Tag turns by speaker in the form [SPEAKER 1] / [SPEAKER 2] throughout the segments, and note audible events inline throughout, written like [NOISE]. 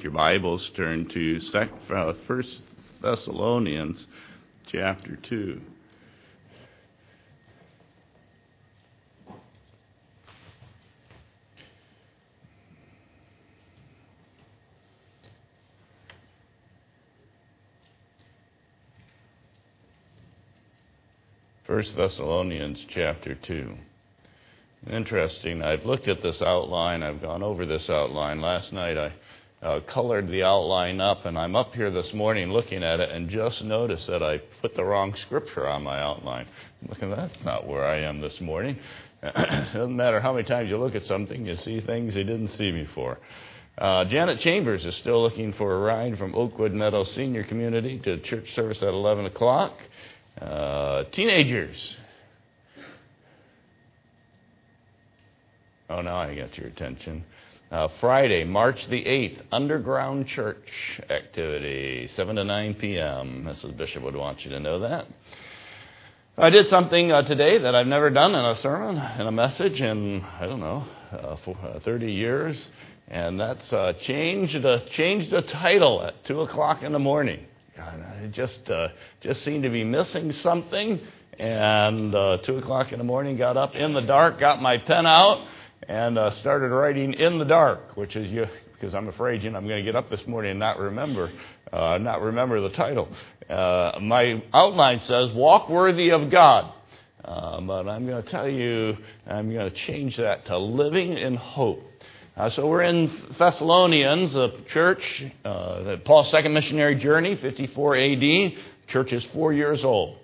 [SPEAKER 1] Your Bibles turn to uh, First Thessalonians chapter 2. First Thessalonians chapter 2. Interesting. I've looked at this outline. I've gone over this outline. Last night I uh, colored the outline up, and I'm up here this morning looking at it and just noticed that I put the wrong scripture on my outline. Looking, that's not where I am this morning. [CLEARS THROAT] it doesn't matter how many times you look at something, you see things you didn't see before. Uh, Janet Chambers is still looking for a ride from Oakwood Meadow Senior Community to church service at 11 o'clock. Uh, teenagers. Oh, now I got your attention. Uh, Friday, March the 8th, underground church activity, 7 to 9 p.m. Mrs. Bishop would want you to know that. I did something uh, today that I've never done in a sermon, in a message, in, I don't know, uh, uh, 30 years, and that's uh, changed, uh, changed the title at 2 o'clock in the morning. God, I just, uh, just seemed to be missing something, and 2 o'clock in the morning, got up in the dark, got my pen out, and uh, started writing in the dark, which is you, because I'm afraid you know I'm going to get up this morning and not remember, uh, not remember the title. Uh, my outline says "Walk worthy of God," uh, but I'm going to tell you I'm going to change that to "Living in Hope." Uh, so we're in Thessalonians, a church, uh, Paul's second missionary journey, 54 A.D. Church is four years old,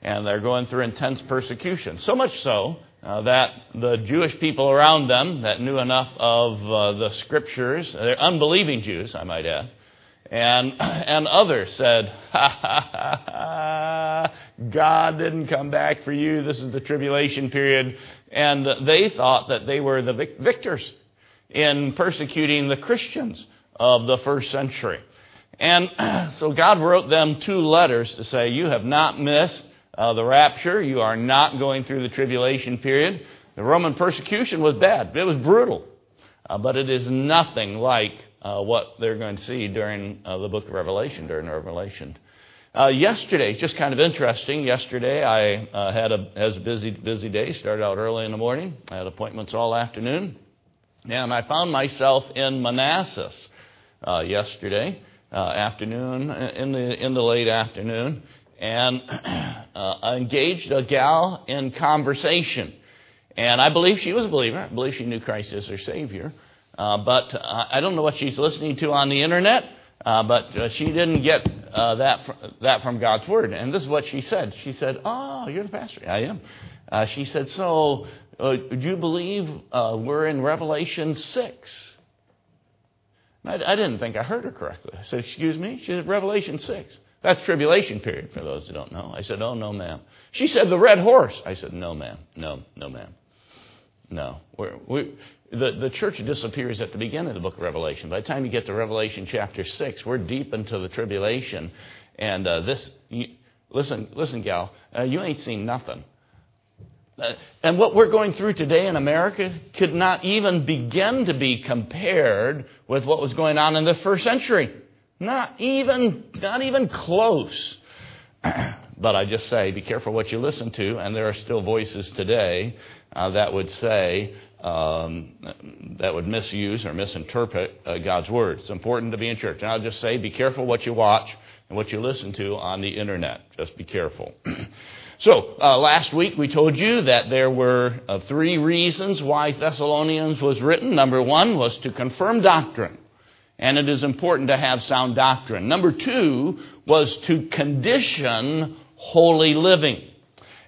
[SPEAKER 1] and they're going through intense persecution. So much so uh, that the Jewish people around them that knew enough of uh, the scriptures, they're unbelieving Jews, I might add, and, [CLEARS THROAT] and others said, ha, ha, ha, ha, God didn't come back for you. This is the tribulation period. And they thought that they were the victors in persecuting the Christians of the first century. And [CLEARS THROAT] so God wrote them two letters to say, You have not missed uh, the rapture. You are not going through the tribulation period. The Roman persecution was bad, it was brutal. Uh, but it is nothing like uh, what they're going to see during uh, the book of Revelation, during Revelation. Uh, yesterday, just kind of interesting. Yesterday, I uh, had a has a busy busy day. Started out early in the morning. I had appointments all afternoon, and I found myself in Manassas yesterday afternoon in the in the late afternoon, and [CLEARS THROAT] uh, engaged a gal in conversation. And I believe she was a believer. I believe she knew Christ as her Savior. Uh, but uh, I don't know what she's listening to on the internet, uh, but uh, she didn't get uh, that, fr- that from God's Word. And this is what she said. She said, Oh, you're the pastor. I am. she said, So, do you believe we're in Revelation 6? I, I didn't think I heard her correctly. I said, Excuse me? She said, Revelation 6. That's tribulation period for those who don't know. I said, Oh, no, ma'am. She said, The red horse. I said, No, ma'am. No, no, ma'am. No. We're, we, the, the church disappears at the beginning of the book of Revelation. By the time you get to Revelation chapter 6, we're deep into the tribulation. And uh, this, you, listen, listen, gal, uh, you ain't seen nothing. Uh, and what we're going through today in America could not even begin to be compared with what was going on in the first century. Not even, not even close. [CLEARS THROAT] but I just say, be careful what you listen to. And there are still voices today uh, that would say, um, that would misuse or misinterpret uh, God's word. It's important to be in church. And I'll just say, be careful what you watch and what you listen to on the internet. Just be careful. [CLEARS THROAT] so, uh, last week we told you that there were uh, three reasons why Thessalonians was written. Number one was to confirm doctrine and it is important to have sound doctrine. Number two was to condition holy living.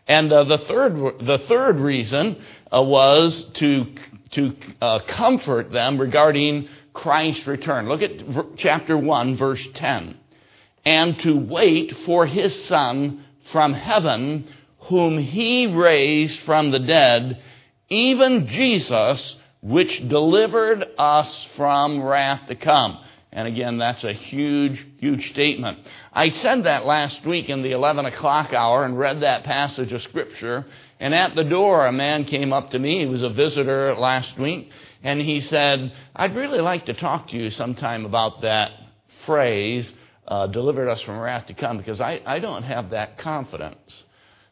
[SPEAKER 1] And uh, the, third, the third reason uh, was to, to uh, comfort them regarding Christ's return. Look at v- chapter 1, verse 10. And to wait for his Son from heaven, whom he raised from the dead, even Jesus which delivered us from wrath to come. And again, that's a huge, huge statement. I said that last week in the 11 o'clock hour and read that passage of Scripture. And at the door, a man came up to me. He was a visitor last week. And he said, I'd really like to talk to you sometime about that phrase, uh, delivered us from wrath to come, because I, I don't have that confidence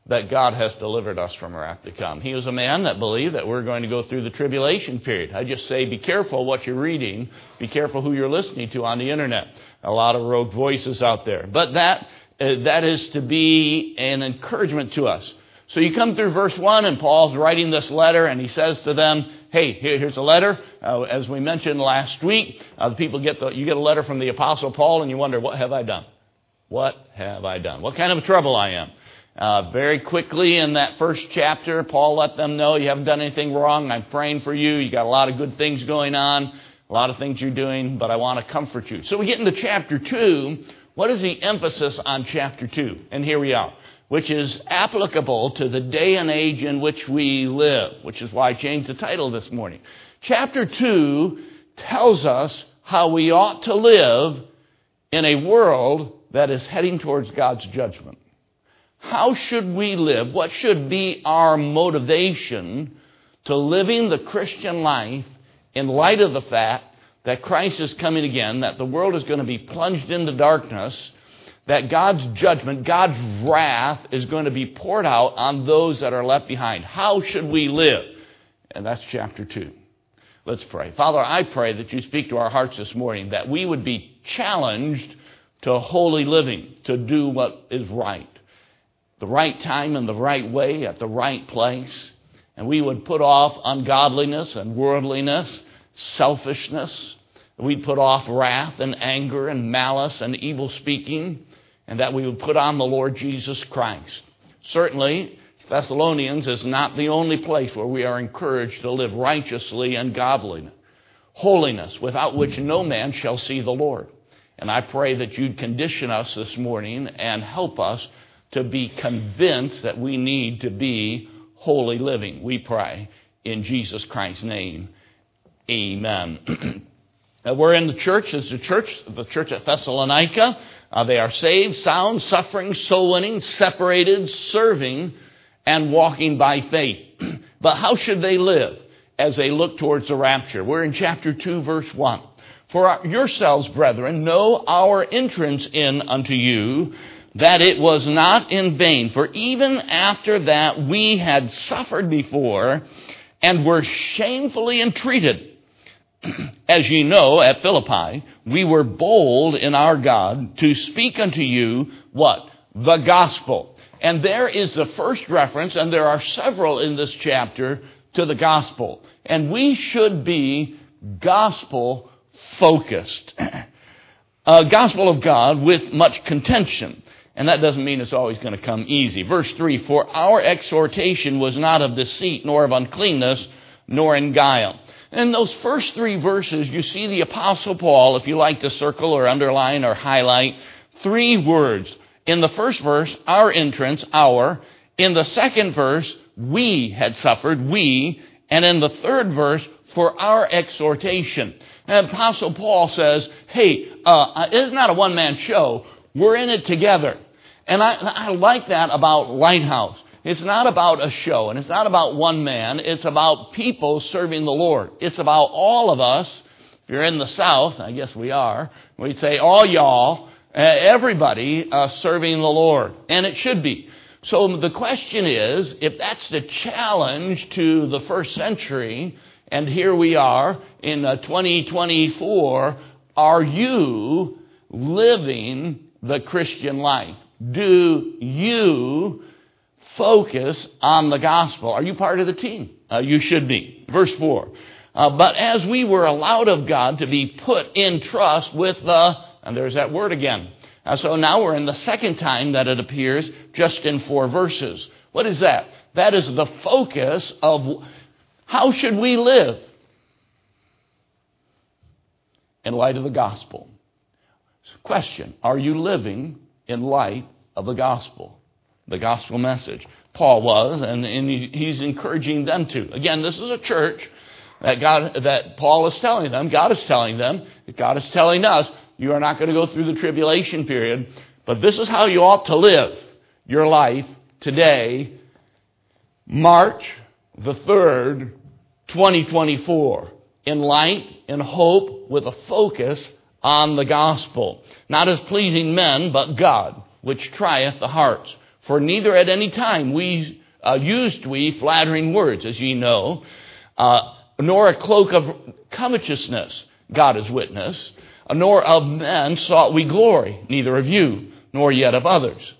[SPEAKER 1] that God has delivered us from wrath to come. He was a man that believed that we're going to go through the tribulation period. I just say be careful what you're reading, be careful who you're listening to on the internet. A lot of rogue voices out there. But that, uh, that is to be an encouragement to us. So you come through verse 1, and Paul's writing this letter, and he says to them, Hey, here's a letter. Uh, as we mentioned last week, uh, the people get the, you get a letter from the Apostle Paul, and you wonder, What have I done? What have I done? What kind of trouble I am? Uh, very quickly in that first chapter, Paul let them know you haven't done anything wrong. I'm praying for you. You got a lot of good things going on, a lot of things you're doing, but I want to comfort you. So we get into chapter 2. What is the emphasis on chapter 2? And here we are, which is applicable to the day and age in which we live, which is why I changed the title this morning. Chapter 2 tells us how we ought to live in a world that is heading towards God's judgment. How should we live? What should be our motivation to living the Christian life in light of the fact that Christ is coming again, that the world is going to be plunged into darkness, that God's judgment, God's wrath is going to be poured out on those that are left behind. How should we live? And that's chapter 2. Let's pray. Father, I pray that you speak to our hearts this morning, that we would be challenged to holy living, to do what is right the right time and the right way at the right place. And we would put off ungodliness and worldliness, selfishness. We'd put off wrath and anger and malice and evil speaking, and that we would put on the Lord Jesus Christ. Certainly, Thessalonians is not the only place where we are encouraged to live righteously and godly, holiness, without which no man shall see the Lord. And I pray that you'd condition us this morning and help us to be convinced that we need to be holy living. We pray in Jesus Christ's name. Amen. [CLEARS THROAT] we're in the church. It's the church, the church at Thessalonica. Uh, they are saved, sound, suffering, soul winning, separated, serving, and walking by faith. [CLEARS THROAT] but how should they live as they look towards the rapture? We're in chapter 2, verse 1. For yourselves, brethren, know our entrance in unto you, that it was not in vain. For even after that we had suffered before and were shamefully entreated. [CLEARS THROAT] As ye know, at Philippi, we were bold in our God to speak unto you what? The gospel. And there is the first reference, and there are several in this chapter, to the gospel. And we should be gospel focused. [CLEARS THROAT] A gospel of God with much contention. And that doesn't mean it's always going to come easy. Verse 3 For our exhortation was not of deceit, nor of uncleanness, nor in guile. In those first three verses, you see the Apostle Paul, if you like to circle or underline or highlight, three words. In the first verse, our entrance, our. In the second verse, we had suffered, we. And in the third verse, for our exhortation. And Apostle Paul says, hey, uh, it's not a one man show. We're in it together. And I, I like that about Lighthouse. It's not about a show and it's not about one man. It's about people serving the Lord. It's about all of us. If you're in the South, I guess we are, we'd say all y'all, uh, everybody uh, serving the Lord. And it should be. So the question is, if that's the challenge to the first century, and here we are in uh, 2024, are you living the Christian life? Do you focus on the gospel? Are you part of the team? Uh, you should be. Verse 4. Uh, but as we were allowed of God to be put in trust with the, and there's that word again. Uh, so now we're in the second time that it appears just in four verses. What is that? That is the focus of how should we live in light of the gospel. Question Are you living in light of the gospel, the gospel message? Paul was, and, and he's encouraging them to. Again, this is a church that God, that Paul is telling them, God is telling them, God is telling us, you are not going to go through the tribulation period, but this is how you ought to live your life today, March the 3rd, 2024, in light, in hope, with a focus on the gospel, not as pleasing men, but God, which trieth the hearts. For neither at any time we uh, used we flattering words, as ye know, uh, nor a cloak of covetousness, God is witness, nor of men sought we glory, neither of you, nor yet of others.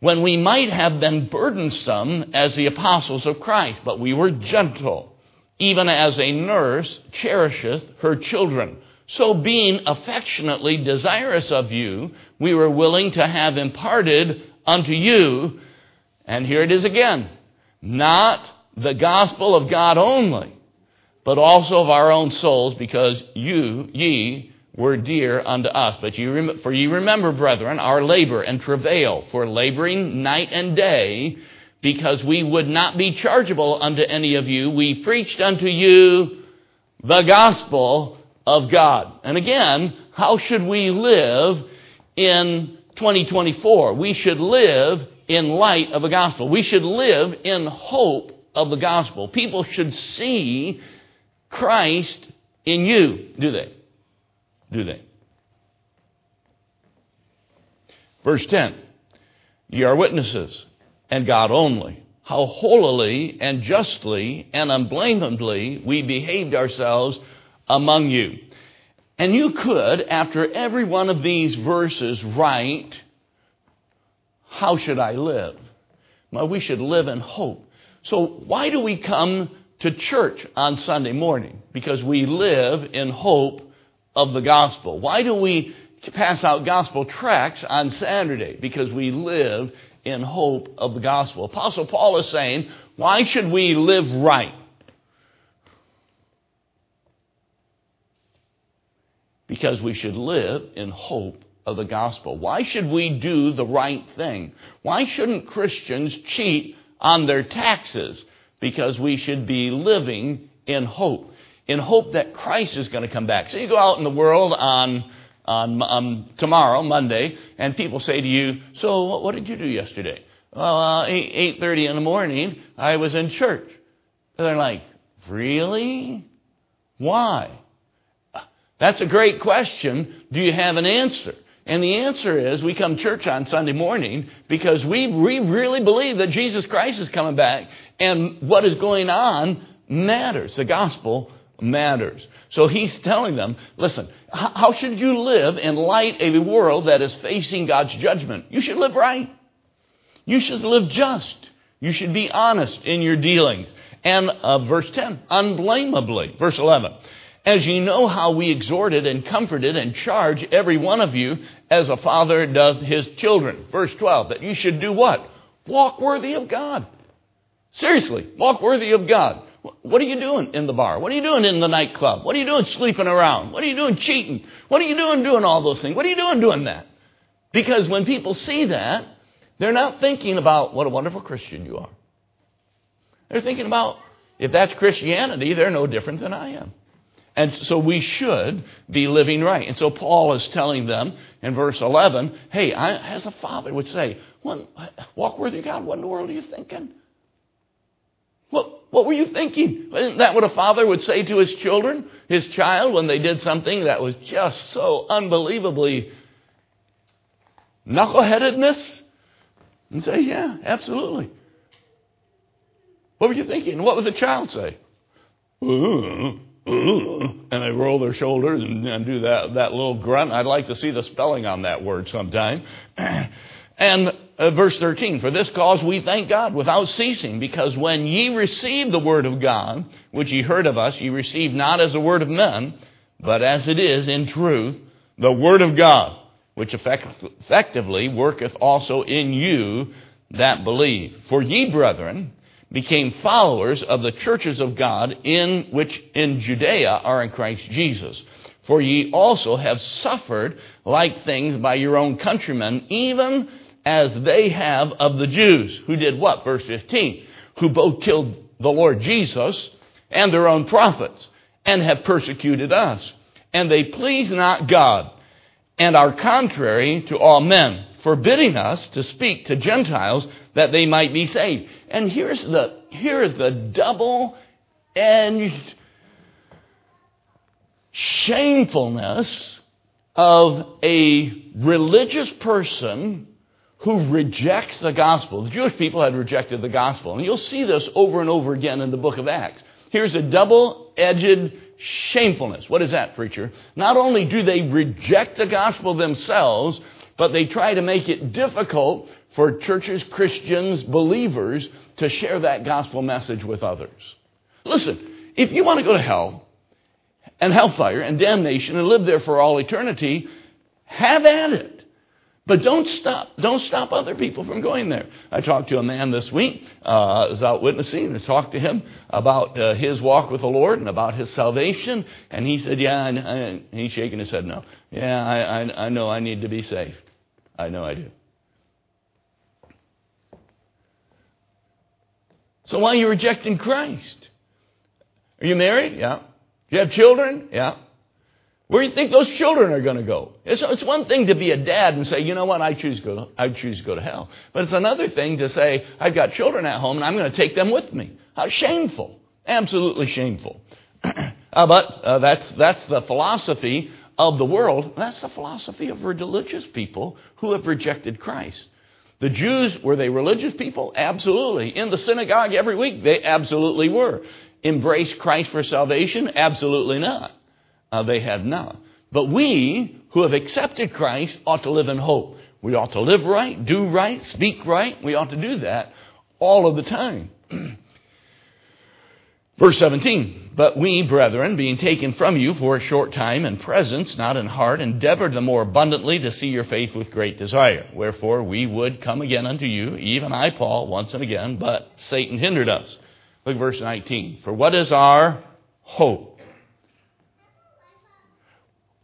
[SPEAKER 1] When we might have been burdensome as the apostles of Christ, but we were gentle, even as a nurse cherisheth her children. So being affectionately desirous of you, we were willing to have imparted unto you, and here it is again, not the gospel of God only, but also of our own souls, because you, ye, were dear unto us. But ye, for ye remember, brethren, our labor and travail, for laboring night and day, because we would not be chargeable unto any of you, we preached unto you the gospel of God. And again, how should we live in 2024? We should live in light of the gospel. We should live in hope of the gospel. People should see Christ in you, do they? Do they? Verse 10 Ye are witnesses, and God only, how holily and justly and unblameably we behaved ourselves among you. And you could, after every one of these verses, write, How should I live? Well, we should live in hope. So, why do we come to church on Sunday morning? Because we live in hope of the gospel. Why do we pass out gospel tracts on Saturday? Because we live in hope of the gospel. Apostle Paul is saying, why should we live right? Because we should live in hope of the gospel. Why should we do the right thing? Why shouldn't Christians cheat on their taxes? Because we should be living in hope, in hope that Christ is going to come back. So you go out in the world on on um, tomorrow, Monday, and people say to you, "So what did you do yesterday?" Well, uh, eight eight thirty in the morning, I was in church. And they're like, "Really? Why?" That's a great question. Do you have an answer? And the answer is we come church on Sunday morning because we, we really believe that Jesus Christ is coming back and what is going on matters. The gospel matters. So he's telling them, listen, how should you live in light of a world that is facing God's judgment? You should live right. You should live just. You should be honest in your dealings. And uh, verse 10, unblameably. Verse 11, as you know how we exhorted and comforted and charge every one of you as a father doth his children. Verse 12, that you should do what? Walk worthy of God. Seriously, walk worthy of God. What are you doing in the bar? What are you doing in the nightclub? What are you doing sleeping around? What are you doing cheating? What are you doing doing all those things? What are you doing doing that? Because when people see that, they're not thinking about what a wonderful Christian you are. They're thinking about if that's Christianity, they're no different than I am. And so we should be living right. And so Paul is telling them in verse 11, hey, I, as a father would say, walk worthy of God, what in the world are you thinking? What, what were you thinking? Isn't that what a father would say to his children, his child, when they did something that was just so unbelievably knuckleheadedness? And say, yeah, absolutely. What were you thinking? What would the child say? Ooh and they roll their shoulders and, and do that, that little grunt. I'd like to see the spelling on that word sometime. [CLEARS THROAT] and uh, verse 13, for this cause we thank God without ceasing, because when ye received the word of God, which ye heard of us, ye received not as the word of men, but as it is in truth, the word of God, which effect- effectively worketh also in you that believe. For ye, brethren, became followers of the churches of God in which in Judea are in Christ Jesus. For ye also have suffered like things by your own countrymen, even as they have of the Jews, who did what? Verse 15. Who both killed the Lord Jesus and their own prophets. and have persecuted us. And they please not God, and are contrary to all men, forbidding us to speak to Gentiles that they might be saved. And here's the, here is the double edged shamefulness of a religious person who rejects the gospel. The Jewish people had rejected the gospel. And you'll see this over and over again in the book of Acts. Here's a double edged shamefulness. What is that, preacher? Not only do they reject the gospel themselves, but they try to make it difficult for churches, Christians, believers to share that gospel message with others. Listen, if you want to go to hell and hellfire and damnation and live there for all eternity, have at it. But don't stop. Don't stop other people from going there. I talked to a man this week. Uh, I was out witnessing and talked to him about uh, his walk with the Lord and about his salvation. And he said, "Yeah." And, and he's shaking his head, "No. Yeah, I, I, I know I need to be saved. I know I do." So why are you rejecting Christ? Are you married? Yeah. Do you have children? Yeah. Where do you think those children are going to go? It's, it's, one thing to be a dad and say, you know what, I choose go, I choose to go to hell. But it's another thing to say, I've got children at home and I'm going to take them with me. How shameful. Absolutely shameful. [CLEARS THROAT] uh, but uh, that's, that's the philosophy of the world. That's the philosophy of religious people who have rejected Christ. The Jews, were they religious people? Absolutely. In the synagogue every week, they absolutely were. Embrace Christ for salvation? Absolutely not uh, they have not. But we who have accepted Christ ought to live in hope. We ought to live right, do right, speak right. We ought to do that all of the time. [CLEARS THROAT] Verse 17, But we, brethren, being taken from you for a short time in presence, not in heart, endeavored the more abundantly to see your faith with great desire. Wherefore we would come again unto you, even I, Paul, once and again, but Satan hindered us. Look at verse 19. For what is our hope?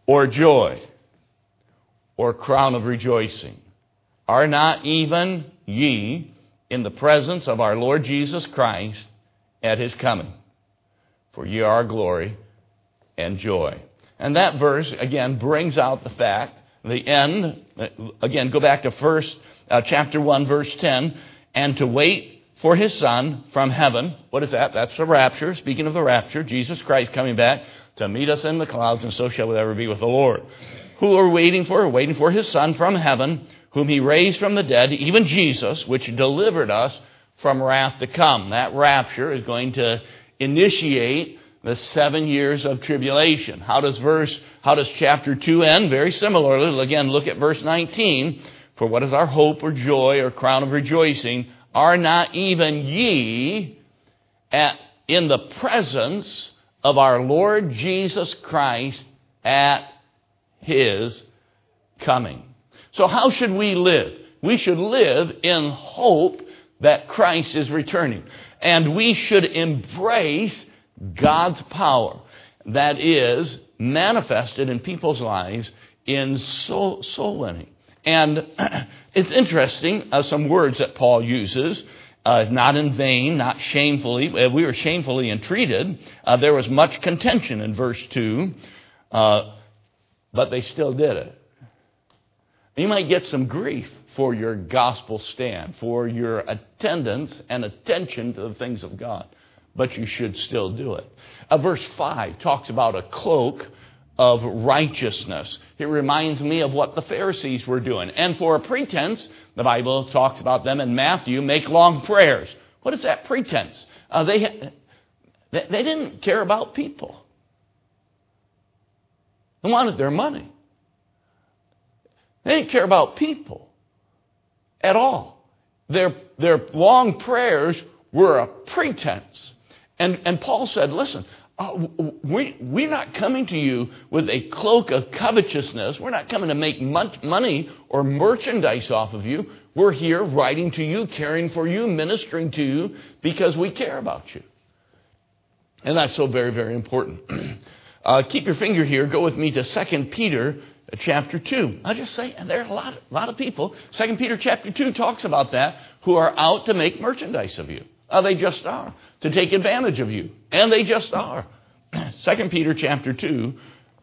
[SPEAKER 1] Or joy or crown of rejoicing? Are not even ye in the presence of our Lord Jesus Christ at his coming? For ye are glory and joy. And that verse, again, brings out the fact, the end, again, go back to first, uh, chapter 1, verse 10, and to wait for his son from heaven. What is that? That's the rapture. Speaking of the rapture, Jesus Christ coming back to meet us in the clouds, and so shall we ever be with the Lord. Who are waiting for? Waiting for his Son from heaven, whom he raised from the dead, even Jesus, which delivered us from wrath to come. That rapture is going to initiate the seven years of tribulation. How does verse, how does chapter 2 end? Very similarly, again, look at verse 19. For what is our hope or joy or crown of rejoicing? Are not even ye at, in the presence of our Lord Jesus Christ at His coming. So, how should we live? We should live in hope that Christ is returning. And we should embrace God's power that is manifested in people's lives in soul, soul winning. And [CLEARS THROAT] it's interesting, uh, some words that Paul uses uh, not in vain, not shamefully. Uh, we were shamefully entreated. Uh, there was much contention in verse 2, uh, but they still did it. You might get some grief for your gospel stand, for your attendance and attention to the things of God, but you should still do it. Uh, verse 5 talks about a cloak of righteousness. It reminds me of what the Pharisees were doing. And for a pretense, the Bible talks about them in Matthew, make long prayers. What is that pretense? Uh, they, they didn't care about people. They wanted their money. They didn't care about people at all. Their, their long prayers were a pretense. And, and Paul said, listen, uh, we, we're not coming to you with a cloak of covetousness. We're not coming to make money or merchandise off of you. We're here writing to you, caring for you, ministering to you because we care about you. And that's so very, very important. [CLEARS THROAT] uh, keep your finger here. Go with me to 2 Peter uh, chapter 2. I'll just say, and there are a lot, a lot of people. 2 Peter chapter 2 talks about that who are out to make merchandise of you. Uh, they just are. To take advantage of you. And they just are. [CLEARS THROAT] 2 Peter chapter 2,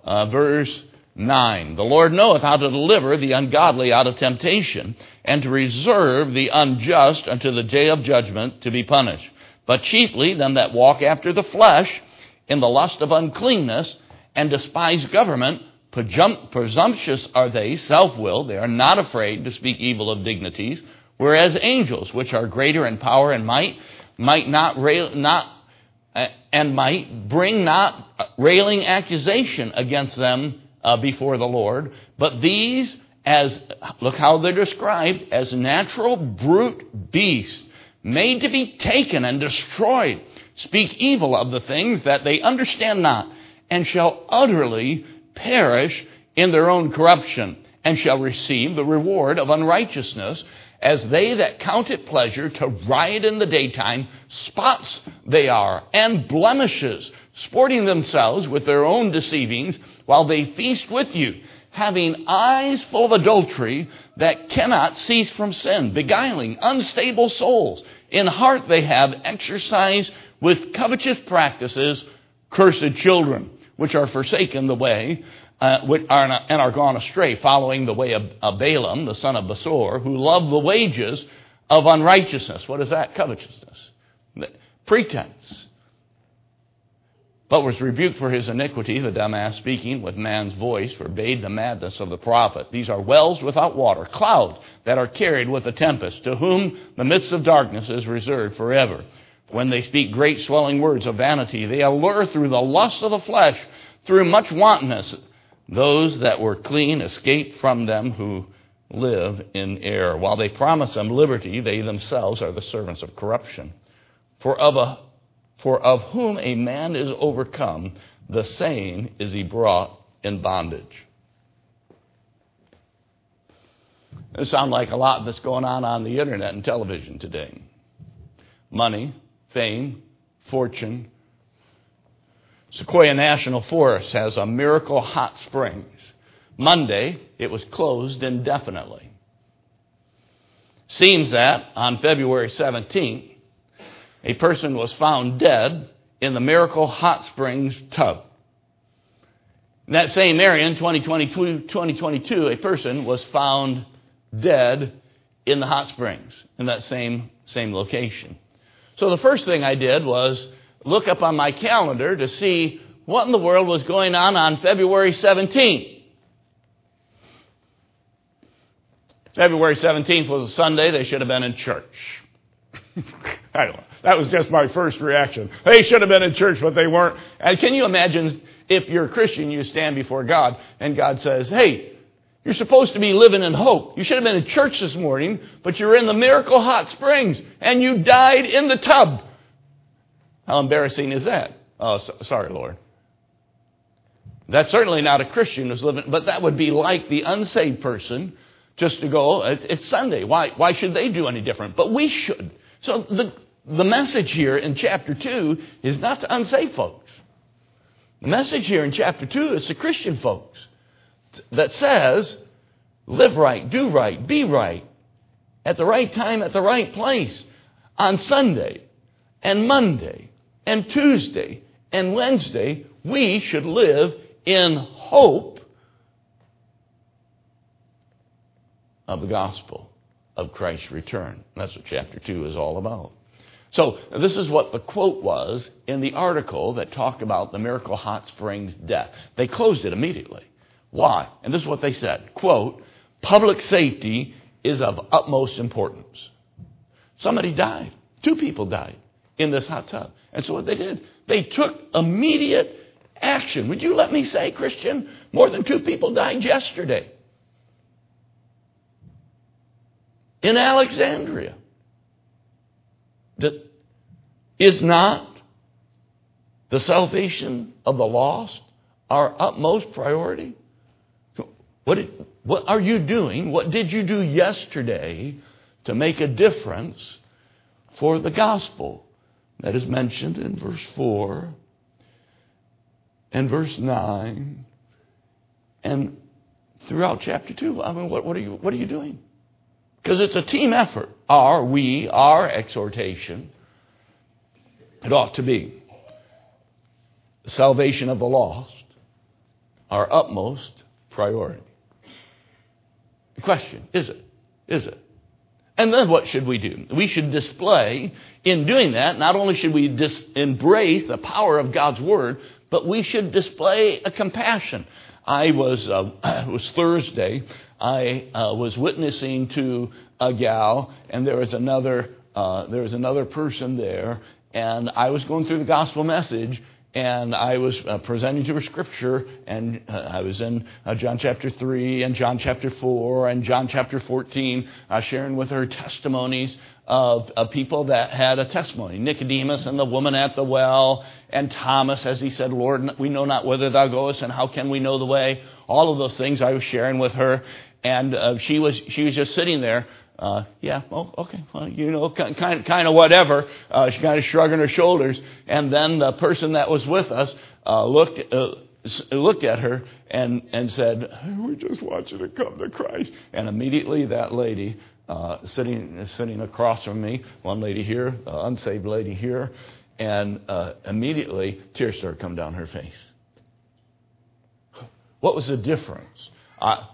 [SPEAKER 1] uh, verse 9. The Lord knoweth how to deliver the ungodly out of temptation, and to reserve the unjust unto the day of judgment to be punished. But chiefly them that walk after the flesh, in the lust of uncleanness, and despise government, presumptuous are they, self willed, they are not afraid to speak evil of dignities, whereas angels, which are greater in power and might, might not, rail, not uh, and might bring not railing accusation against them uh, before the Lord, but these, as look how they're described, as natural brute beasts, made to be taken and destroyed, speak evil of the things that they understand not, and shall utterly perish in their own corruption, and shall receive the reward of unrighteousness, as they that count it pleasure to riot in the daytime, spots they are, and blemishes, sporting themselves with their own deceivings, while they feast with you, having eyes full of adultery that cannot cease from sin, beguiling unstable souls. In heart they have exercised with covetous practices, cursed children, which are forsaken the way, uh, are, and are gone astray, following the way of, of Balaam, the son of Bosor, who loved the wages of unrighteousness. What is that? Covetousness. Pretense but was rebuked for his iniquity. The dumb ass speaking with man's voice forbade the madness of the prophet. These are wells without water, clouds that are carried with a tempest, to whom the midst of darkness is reserved forever. When they speak great swelling words of vanity, they allure through the lust of the flesh, through much wantonness. Those that were clean escape from them who live in error. While they promise them liberty, they themselves are the servants of corruption. For of a for of whom a man is overcome, the same is he brought in bondage. It sounds like a lot that's going on on the internet and television today. Money, fame, fortune. Sequoia National Forest has a miracle hot springs. Monday, it was closed indefinitely. Seems that on February 17th, a person was found dead in the Miracle Hot Springs tub. In that same area in 2022, 2022, a person was found dead in the hot springs in that same, same location. So the first thing I did was look up on my calendar to see what in the world was going on on February 17th. February 17th was a Sunday. They should have been in church. [LAUGHS] I don't know. That was just my first reaction. They should have been in church, but they weren't. And can you imagine if you're a Christian, you stand before God, and God says, Hey, you're supposed to be living in hope. You should have been in church this morning, but you're in the miracle hot springs, and you died in the tub. How embarrassing is that? Oh, so, sorry, Lord. That's certainly not a Christian who's living, but that would be like the unsaved person just to go, it's, it's Sunday. Why, why should they do any different? But we should. So the, the message here in chapter 2 is not to unsaved folks. The message here in chapter 2 is to Christian folks that says, live right, do right, be right, at the right time, at the right place, on Sunday and Monday and Tuesday and Wednesday, we should live in hope of the gospel of Christ's return. That's what chapter 2 is all about. So, this is what the quote was in the article that talked about the Miracle Hot Springs death. They closed it immediately. Why? And this is what they said quote, public safety is of utmost importance. Somebody died. Two people died in this hot tub. And so what they did, they took immediate action. Would you let me say, Christian, more than two people died yesterday in Alexandria that is not the salvation of the lost our utmost priority? What, did, what are you doing? What did you do yesterday to make a difference for the gospel? That is mentioned in verse 4 and verse 9 and throughout chapter 2. I mean, what, what, are, you, what are you doing? Because it's a team effort. Are we, our exhortation, it ought to be. the salvation of the lost our utmost priority. The question is it? Is it? And then what should we do? We should display, in doing that, not only should we dis- embrace the power of God's Word, but we should display a compassion. I was, uh, it [CLEARS THROAT] was Thursday, I uh, was witnessing to a gal, and there was another, uh, there was another person there, and I was going through the gospel message, and I was uh, presenting to her scripture, and uh, I was in uh, John chapter 3 and John chapter 4 and John chapter 14, uh, sharing with her testimonies of, of, people that had a testimony. Nicodemus and the woman at the well, and Thomas, as he said, Lord, we know not whither thou goest, and how can we know the way? All of those things I was sharing with her, and uh, she, was, she was just sitting there uh, yeah, oh, okay, well, you know, kind, kind, kind of whatever. Uh, she kind of shrugging her shoulders. And then the person that was with us uh, looked, uh, looked at her and, and said, We just want you to come to Christ. And immediately that lady, uh, sitting, sitting across from me, one lady here, unsaved lady here, and uh, immediately tears started coming down her face. What was the difference?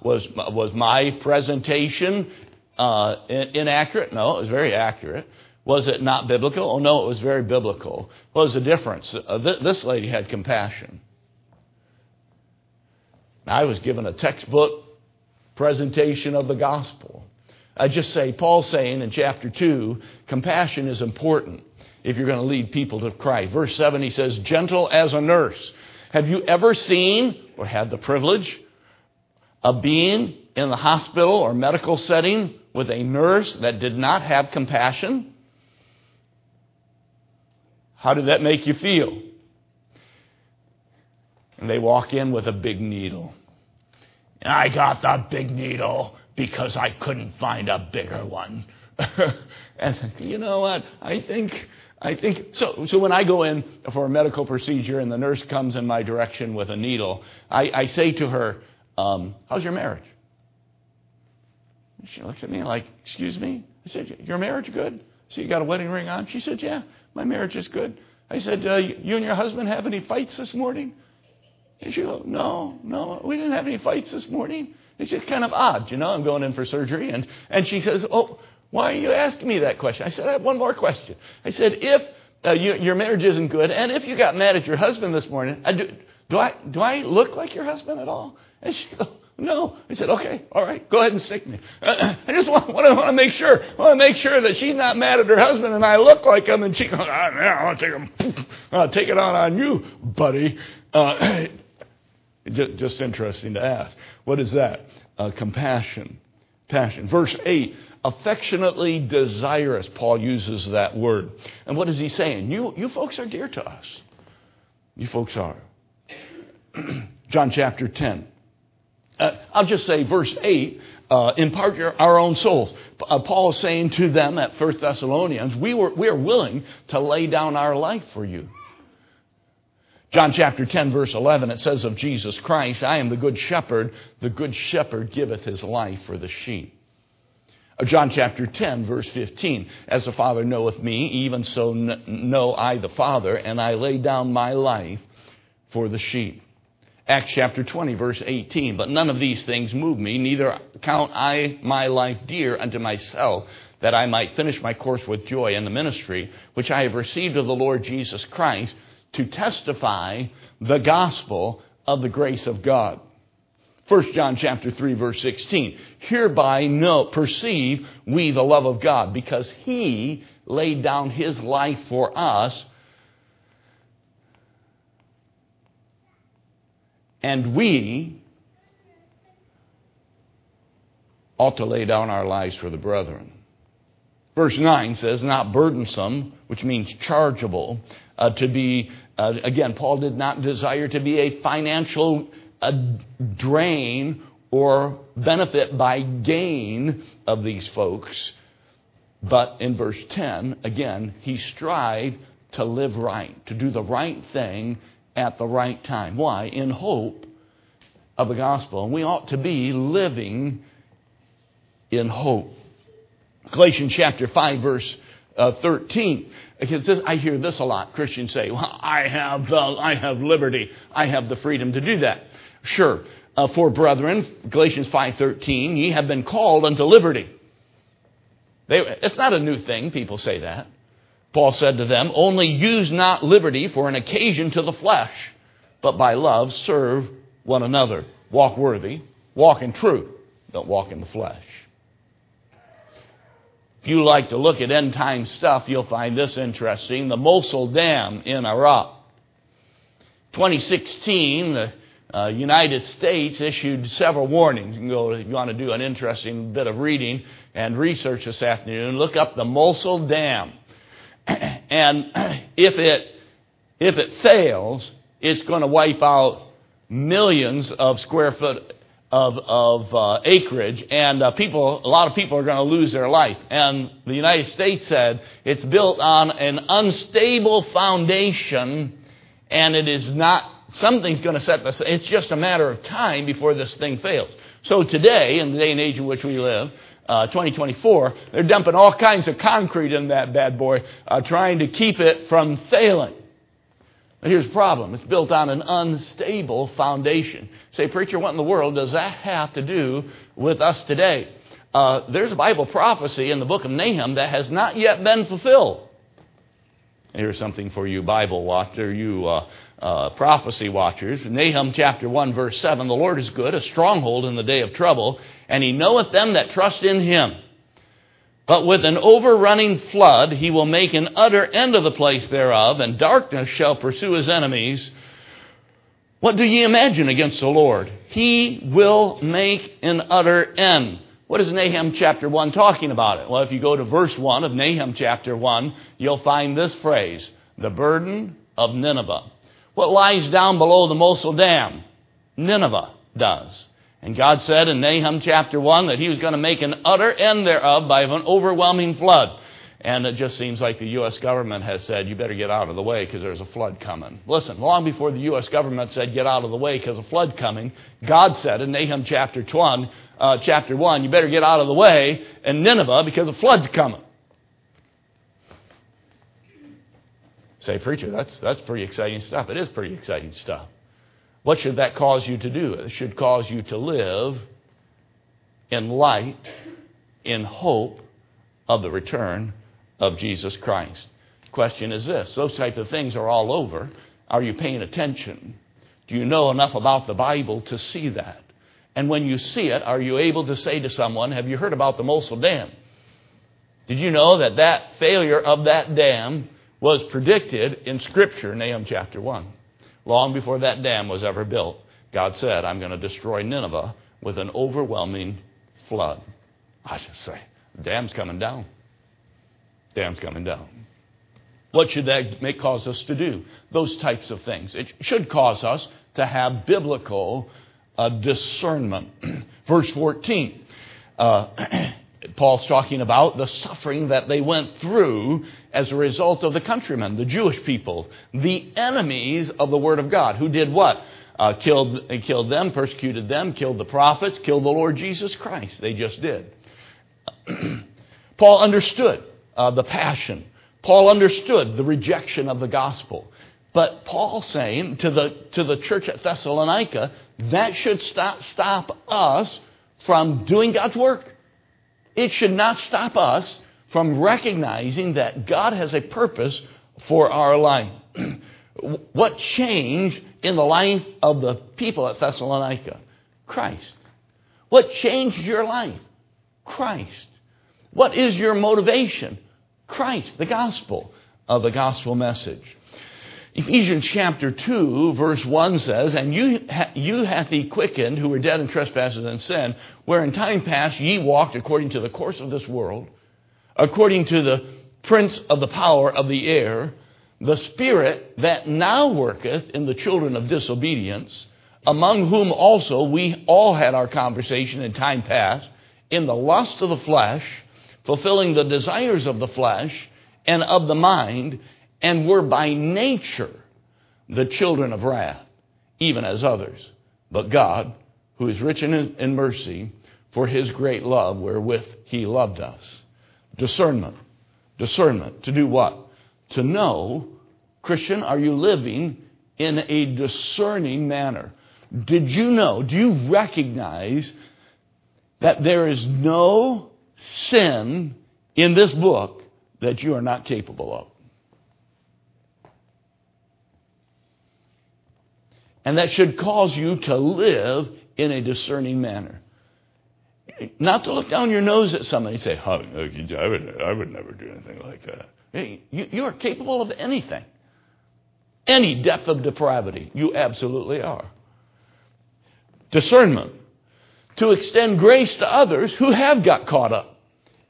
[SPEAKER 1] Was was my presentation uh, inaccurate? No, it was very accurate. Was it not biblical? Oh, no, it was very biblical. What was the difference? Uh, th- this lady had compassion. I was given a textbook presentation of the gospel. I just say, Paul's saying in chapter 2, compassion is important if you're going to lead people to Christ. Verse 7, he says, gentle as a nurse. Have you ever seen or had the privilege of being in the hospital or medical setting with a nurse that did not have compassion? How did that make you feel? And they walk in with a big needle. And I got the big needle because I couldn't find a bigger one. [LAUGHS] and you know what? I think I think so. So when I go in for a medical procedure and the nurse comes in my direction with a needle, I, I say to her, um, "How's your marriage?" She looks at me like, Excuse me? I said, Your marriage good? So you got a wedding ring on? She said, Yeah, my marriage is good. I said, uh, You and your husband have any fights this morning? And she goes, No, no, we didn't have any fights this morning. It's just kind of odd, you know. I'm going in for surgery. And, and she says, Oh, why are you asking me that question? I said, I have one more question. I said, If uh, you, your marriage isn't good, and if you got mad at your husband this morning, I do, do, I, do I look like your husband at all? And she goes, no. I said, okay, all right, go ahead and stick me. [CLEARS THROAT] I just want, want, to, want to make sure, I want to make sure that she's not mad at her husband and I look like him and she goes, ah, yeah, I'll take him, [LAUGHS] I'll take it on on you, buddy. Uh, [CLEARS THROAT] just, just, interesting to ask. What is that? Uh, compassion, passion. Verse 8, affectionately desirous, Paul uses that word. And what is he saying? You, you folks are dear to us. You folks are. [CLEARS THROAT] John chapter 10 uh, I'll just say verse 8, uh, our own souls. Uh, Paul is saying to them at First Thessalonians, we, were, we are willing to lay down our life for you. John chapter 10, verse 11, it says of Jesus Christ, I am the good shepherd. The good shepherd giveth his life for the sheep. Uh, John chapter 10, verse 15, as the Father knoweth me, even so know I the Father, and I lay down my life for the sheep. Acts chapter 20, verse 18. But none of these things move me, neither count I my life dear unto myself, that I might finish my course with joy in the ministry, which I have received of the Lord Jesus Christ, to testify the gospel of the grace of God. 1 John chapter 3 verse 16. Hereby know, perceive we the love of God, because he laid down his life for us And we ought to lay down our lives for the brethren. Verse 9 says, not burdensome, which means chargeable, uh, to be, uh, again, Paul did not desire to be a financial uh, drain or benefit by gain of these folks. But in verse 10, again, he strived to live right, to do the right thing at the right time. Why? In hope of the gospel. And we ought to be living in hope. Galatians chapter 5, verse
[SPEAKER 2] uh, 13. Because this, I hear this a lot. Christians say, well, I have, uh, I have liberty. I have the freedom to do that. Sure. Uh, for brethren, Galatians 5.13, ye have been called unto liberty. They, it's not a new thing. People say that. Paul said to them, Only use not liberty for an occasion to the flesh, but by love serve one another. Walk worthy, walk in truth, don't walk in the flesh. If you like to look at end time stuff, you'll find this interesting. The Mosul Dam in Iraq. 2016, the uh, United States issued several warnings. You can go if you want to do an interesting bit of reading and research this afternoon. Look up the Mosul Dam. [CLEARS THROAT] and [CLEARS THROAT] if it, if it fails, it's going to wipe out millions of square foot of, of uh, acreage, and uh, people, a lot of people are going to lose their life. And the United States said it's built on an unstable foundation, and it is not something's going to set this. It's just a matter of time before this thing fails. So today, in the day and age in which we live, uh, 2024, they're dumping all kinds of concrete in that bad boy, uh, trying to keep it from failing. But here's the problem. It's built on an unstable foundation. Say, preacher, what in the world does that have to do with us today? Uh, there's a Bible prophecy in the book of Nahum that has not yet been fulfilled. Here's something for you Bible watcher, you uh, uh, prophecy watchers. Nahum chapter 1 verse 7, the Lord is good, a stronghold in the day of trouble, and he knoweth them that trust in him. But with an overrunning flood he will make an utter end of the place thereof, and darkness shall pursue his enemies. What do ye imagine against the Lord? He will make an utter end. What is Nahum chapter 1 talking about it? Well, if you go to verse 1 of Nahum chapter 1, you'll find this phrase, the burden of Nineveh. What lies down below the Mosul Dam? Nineveh does. And God said in Nahum chapter 1 that He was going to make an utter end thereof by an overwhelming flood. And it just seems like the U.S. government has said, you better get out of the way because there's a flood coming. Listen, long before the U.S. government said, get out of the way because a flood coming, God said in Nahum chapter 1, uh, chapter 1, you better get out of the way in Nineveh because a flood's coming. Say, preacher, that's, that's pretty exciting stuff. It is pretty exciting stuff. What should that cause you to do? It should cause you to live in light, in hope of the return of Jesus Christ. The question is this those type of things are all over. Are you paying attention? Do you know enough about the Bible to see that? And when you see it, are you able to say to someone, Have you heard about the Mosul Dam? Did you know that that failure of that dam was predicted in Scripture, Nahum chapter 1? long before that dam was ever built, God said, I'm going to destroy Nineveh with an overwhelming flood. I should say, dam's coming down. Dam's coming down. What should that make cause us to do? Those types of things. It should cause us to have biblical uh, discernment. [CLEARS THROAT] Verse 14. Uh, [CLEARS THROAT] Paul's talking about the suffering that they went through as a result of the countrymen, the Jewish people, the enemies of the Word of God, who did what? Uh, killed, killed them, persecuted them, killed the prophets, killed the Lord Jesus Christ. They just did. [CLEARS THROAT] Paul understood uh, the passion. Paul understood the rejection of the gospel. But Paul saying to the, to the church at Thessalonica, that should stop, stop us from doing God's work. It should not stop us from recognizing that God has a purpose for our life. [CLEARS THROAT] what changed in the life of the people at Thessalonica? Christ. What changed your life? Christ. What is your motivation? Christ, the gospel of the gospel message. Ephesians chapter 2, verse 1 says, And you, ha- you hath he quickened who were dead in trespasses and sin, where in time past ye walked according to the course of this world, according to the prince of the power of the air, the spirit that now worketh in the children of disobedience, among whom also we all had our conversation in time past, in the lust of the flesh, fulfilling the desires of the flesh and of the mind, and were by nature the children of wrath, even as others. But God, who is rich in, in mercy, for his great love wherewith he loved us. Discernment. Discernment. To do what? To know, Christian, are you living in a discerning manner? Did you know, do you recognize that there is no sin in this book that you are not capable of? And that should cause you to live in a discerning manner. Not to look down your nose at somebody and say, oh, I, would, I would never do anything like that. You, you are capable of anything. Any depth of depravity. You absolutely are. Discernment. To extend grace to others who have got caught up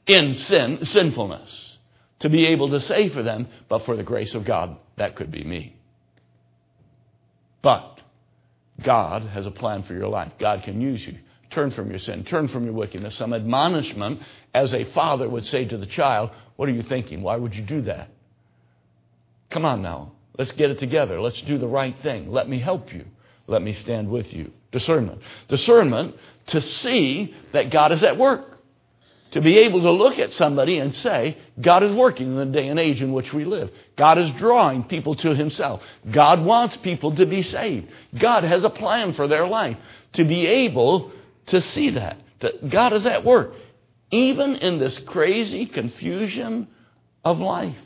[SPEAKER 2] in sin, sinfulness. To be able to say for them, but for the grace of God, that could be me. But God has a plan for your life. God can use you. Turn from your sin. Turn from your wickedness. Some admonishment, as a father would say to the child, What are you thinking? Why would you do that? Come on now. Let's get it together. Let's do the right thing. Let me help you. Let me stand with you. Discernment. Discernment to see that God is at work to be able to look at somebody and say, God is working in the day and age in which we live. God is drawing people to Himself. God wants people to be saved. God has a plan for their life. To be able to see that, that God is at work, even in this crazy confusion of life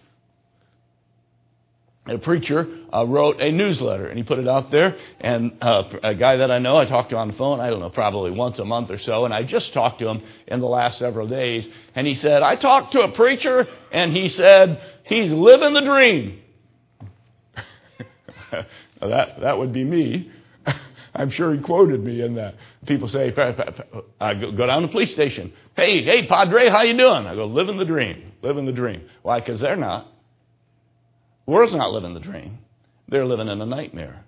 [SPEAKER 2] a preacher uh, wrote a newsletter and he put it out there. And uh, a guy that I know, I talked to on the phone, I don't know, probably once a month or so. And I just talked to him in the last several days. And he said, I talked to a preacher and he said, he's living the dream. [LAUGHS] that, that would be me. [LAUGHS] I'm sure he quoted me in that. People say, I go down to the police station. Hey, hey, Padre, how you doing? I go, living the dream, living the dream. Why? Because they're not. The world's not living the dream, they're living in a nightmare.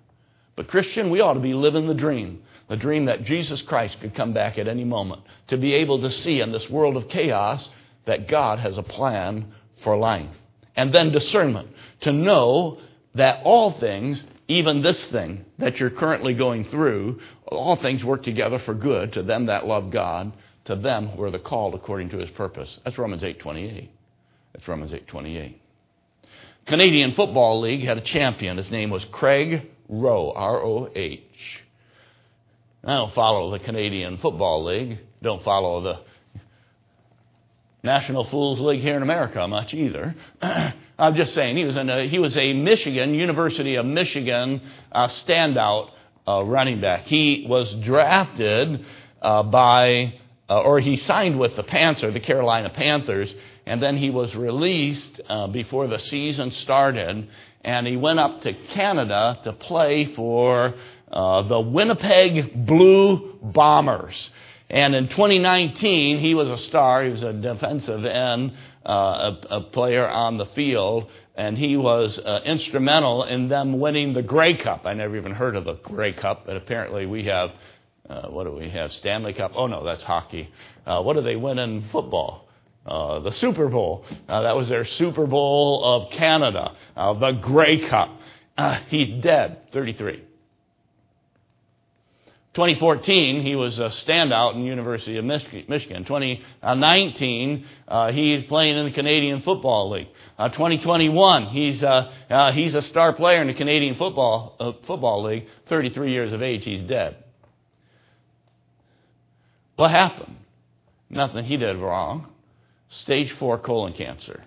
[SPEAKER 2] But, Christian, we ought to be living the dream the dream that Jesus Christ could come back at any moment, to be able to see in this world of chaos that God has a plan for life. And then discernment, to know that all things, even this thing that you're currently going through, all things work together for good to them that love God, to them who are the called according to his purpose. That's Romans 8:28. That's Romans 8:28. Canadian Football League had a champion. His name was Craig Roh, R O H. I don't follow the Canadian Football League, don't follow the National Fools League here in America much either. [CLEARS THROAT] I'm just saying he was a, he was a Michigan University of Michigan uh, standout uh, running back. He was drafted uh, by uh, or he signed with the Panther, the Carolina Panthers, and then he was released uh, before the season started, and he went up to Canada to play for uh, the Winnipeg Blue Bombers. And in 2019, he was a star. He was a defensive end, uh, a, a, player on the field, and he was uh, instrumental in them winning the Grey Cup. I never even heard of the Grey Cup, but apparently we have, uh, what do we have? Stanley Cup? Oh no, that's hockey. Uh, what do they win in football? Uh, the Super Bowl. Uh, that was their Super Bowl of Canada. Uh, the Grey Cup. Uh, he's dead, 33. 2014, he was a standout in University of Michigan. 2019, uh, he's playing in the Canadian Football League. 2021, he's, he's a star player in the Canadian Football, Football League. 33 years of age, he's dead. What happened? Nothing he did wrong stage four colon cancer.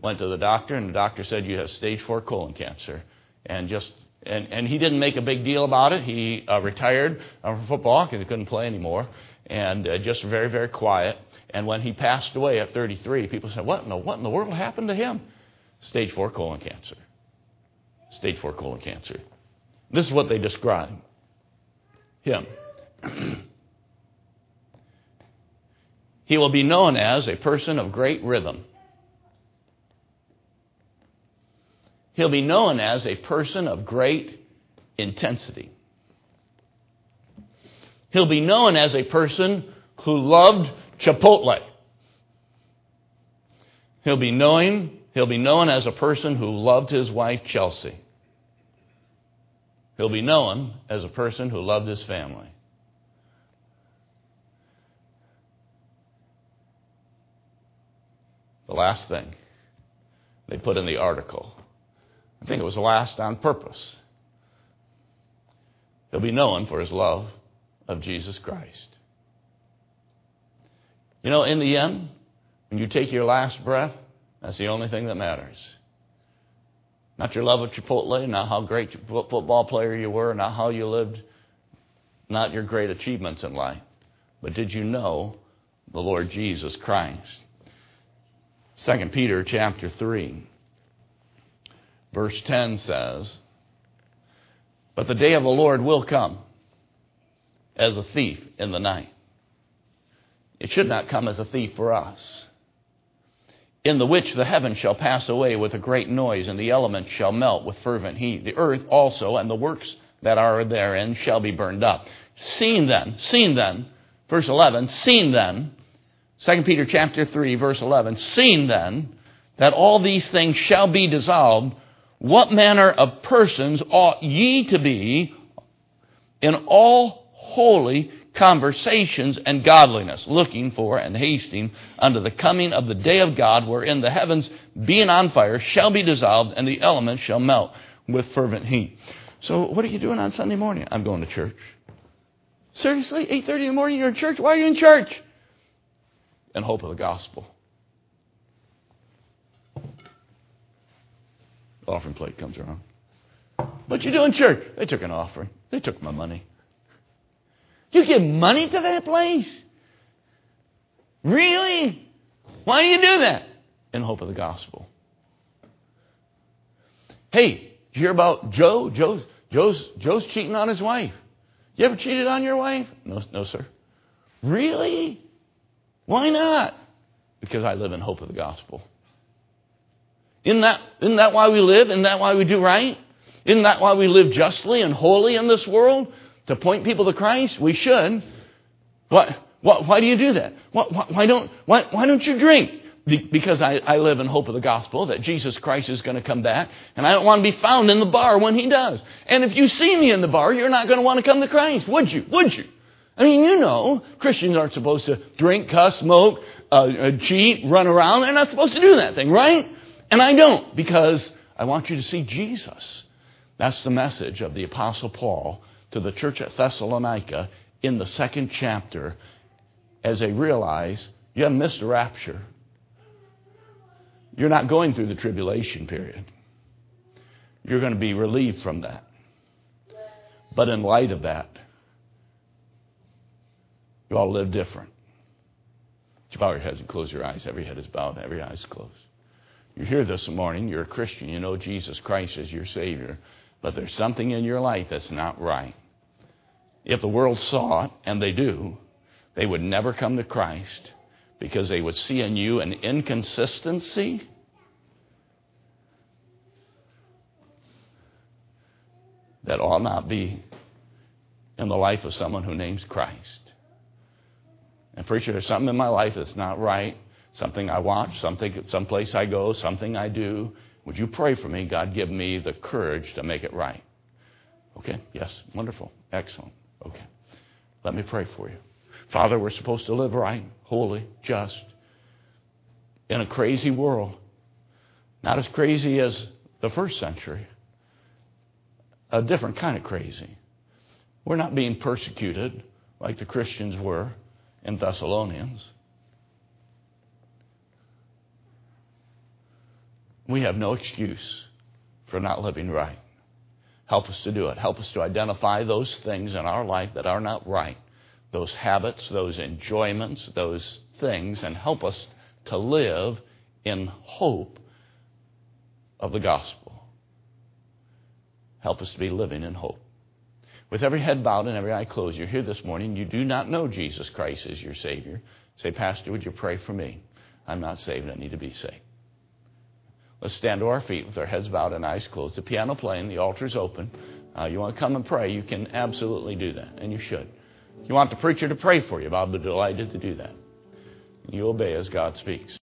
[SPEAKER 2] Went to the doctor, and the doctor said, You have stage four colon cancer. And just and, and he didn't make a big deal about it. He uh, retired from football because he couldn't play anymore, and uh, just very, very quiet. And when he passed away at 33, people said, "What in the what in the world happened to him?" Stage four colon cancer. Stage four colon cancer. This is what they describe him. [CLEARS THROAT] He will be known as a person of great rhythm. He'll be known as a person of great intensity. He'll be known as a person who loved Chipotle. He'll be known, he'll be known as a person who loved his wife Chelsea. He'll be known as a person who loved his family. The
[SPEAKER 1] last thing they put in the article. I think it was the last on purpose. He'll be known for his love of Jesus Christ. You know, in the end, when you take your last breath, that's the only thing that matters. Not your love of Chipotle, not how great a football player you were, not how you lived, not your great achievements in life. But did you know the Lord Jesus Christ? 2 Peter chapter 3 verse 10 says, "But the day of the Lord will come as a thief in the night." It should not come as a thief for us. In the which the heavens shall pass away with a great noise, and the elements shall melt with fervent heat. The earth also and the works that are therein shall be burned up. Seen then, seen then, verse 11, seen then, 2 Peter chapter 3, verse 11, seeing then that all these things shall be dissolved, what manner of persons ought ye to be in all holy conversations and godliness, looking for and hasting unto the coming of the day of God, wherein the heavens, being on fire, shall be dissolved, and the elements shall melt with fervent heat. So, what are you doing on Sunday morning? I'm going to church. Seriously? 8.30 in the morning, you're in church? Why are you in church? In hope of the gospel. The offering plate comes around. What you do in church? They took an offering. They took my money. You give money to that place? Really? Why do you do that? In hope of the gospel. Hey, you hear about Joe? Joe's, Joe's, Joe's cheating on his wife. You ever cheated on your wife? No, no, sir. Really? Why not? Because I live in hope of the gospel. Isn't that, isn't that why we live? Isn't that why we do right? Isn't that why we live justly and holy in this world? to point people to Christ? We should. What, what, why do you do that? What, why, don't, why, why don't you drink? Because I, I live in hope of the gospel that Jesus Christ is going to come back, and I don't want to be found in the bar when he does. And if you see me in the bar, you're not going to want to come to Christ, would you? Would you? I mean, you know, Christians aren't supposed to drink, cuss, smoke, uh, uh, cheat, run around. They're not supposed to do that thing, right? And I don't because I want you to see Jesus. That's the message of the Apostle Paul to the church at Thessalonica in the second chapter as they realize you haven't missed a rapture. You're not going through the tribulation period. You're going to be relieved from that. But in light of that, you all live different. You bow your heads and close your eyes. Every head is bowed, every eye is closed. You're here this morning, you're a Christian, you know Jesus Christ is your Savior, but there's something in your life that's not right if the world saw it, and they do, they would never come to Christ because they would see in you an inconsistency. That ought not be in the life of someone who names Christ. And preacher, there's something in my life that's not right, something I watch, something someplace I go, something I do. Would you pray for me? God give me the courage to make it right. Okay, yes, wonderful, excellent. Okay. Let me pray for you. Father, we're supposed to live right, holy, just, in a crazy world. Not as crazy as the first century, a different kind of crazy. We're not being persecuted like the Christians were in Thessalonians. We have no excuse for not living right. Help us to do it. Help us to identify those things in our life that are not right, those habits, those enjoyments, those things, and help us to live in hope of the gospel. Help us to be living in hope. With every head bowed and every eye closed, you're here this morning, you do not know Jesus Christ as your Savior. Say, Pastor, would you pray for me? I'm not saved, I need to be saved. Let's stand to our feet with our heads bowed and eyes closed. The piano playing, the altar's open. Uh, you want to come and pray, you can absolutely do that, and you should. You want the preacher to pray for you, I'll be delighted to do that. You obey as God speaks.